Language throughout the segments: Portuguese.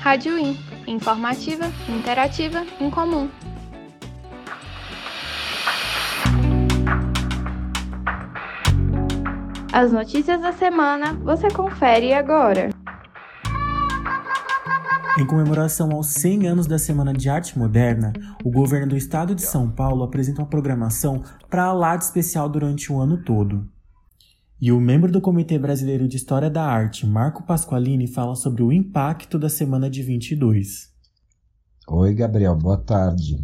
Rádio In, informativa, interativa, incomum. As notícias da semana você confere agora. Em comemoração aos 100 anos da Semana de Arte Moderna, o governo do estado de São Paulo apresenta uma programação para lá de especial durante o ano todo. E o membro do Comitê Brasileiro de História da Arte, Marco Pasqualini, fala sobre o impacto da semana de 22. Oi, Gabriel, boa tarde.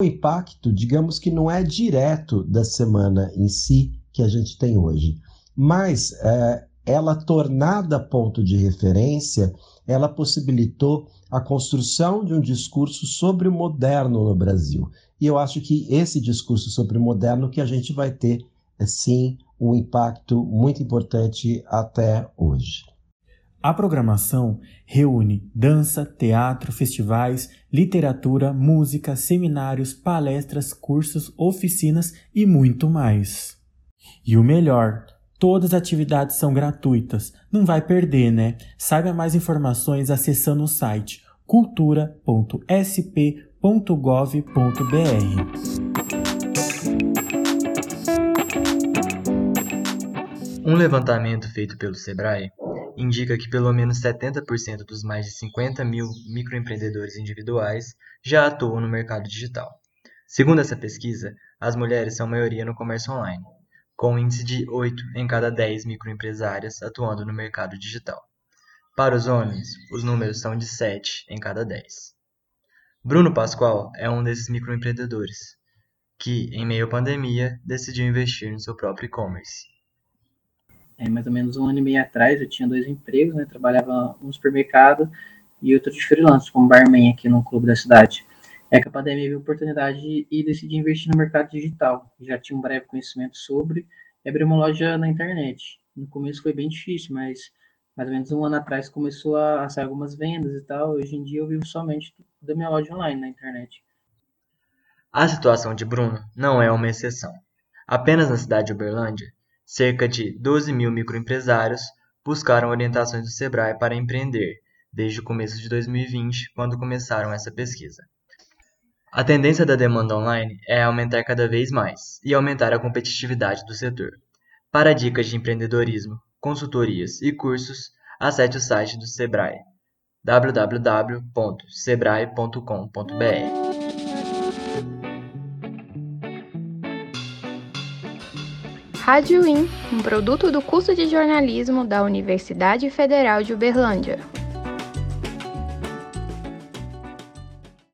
O impacto, digamos que não é direto da semana em si que a gente tem hoje, mas é, ela tornada ponto de referência, ela possibilitou a construção de um discurso sobre o moderno no Brasil. E eu acho que esse discurso sobre o moderno que a gente vai ter, sim, um impacto muito importante até hoje. A programação reúne dança, teatro, festivais, literatura, música, seminários, palestras, cursos, oficinas e muito mais. E o melhor, todas as atividades são gratuitas. Não vai perder, né? Saiba mais informações acessando o site cultura.sp.gov.br. Um levantamento feito pelo Sebrae indica que pelo menos 70% dos mais de 50 mil microempreendedores individuais já atuam no mercado digital. Segundo essa pesquisa, as mulheres são maioria no comércio online, com um índice de 8 em cada 10 microempresárias atuando no mercado digital. Para os homens, os números são de 7 em cada 10. Bruno Pascoal é um desses microempreendedores, que, em meio à pandemia, decidiu investir no seu próprio e-commerce é, mais ou menos um ano e meio atrás, eu tinha dois empregos, né? Trabalhava no supermercado e outro de freelance, como barman aqui no clube da cidade. É que a pandemia viu oportunidade e decidi investir no mercado digital. Já tinha um breve conhecimento sobre e abri uma loja na internet. No começo foi bem difícil, mas mais ou menos um ano atrás começou a, a sair algumas vendas e tal. Hoje em dia eu vivo somente da minha loja online na internet. A situação de Bruno não é uma exceção. Apenas na cidade de Uberlândia, Cerca de 12 mil microempresários buscaram orientações do Sebrae para empreender, desde o começo de 2020, quando começaram essa pesquisa. A tendência da demanda online é aumentar cada vez mais e aumentar a competitividade do setor. Para dicas de empreendedorismo, consultorias e cursos, acesse o site do Sebrae www.sebrae.com.br. Rádio In, um produto do curso de jornalismo da Universidade Federal de Uberlândia.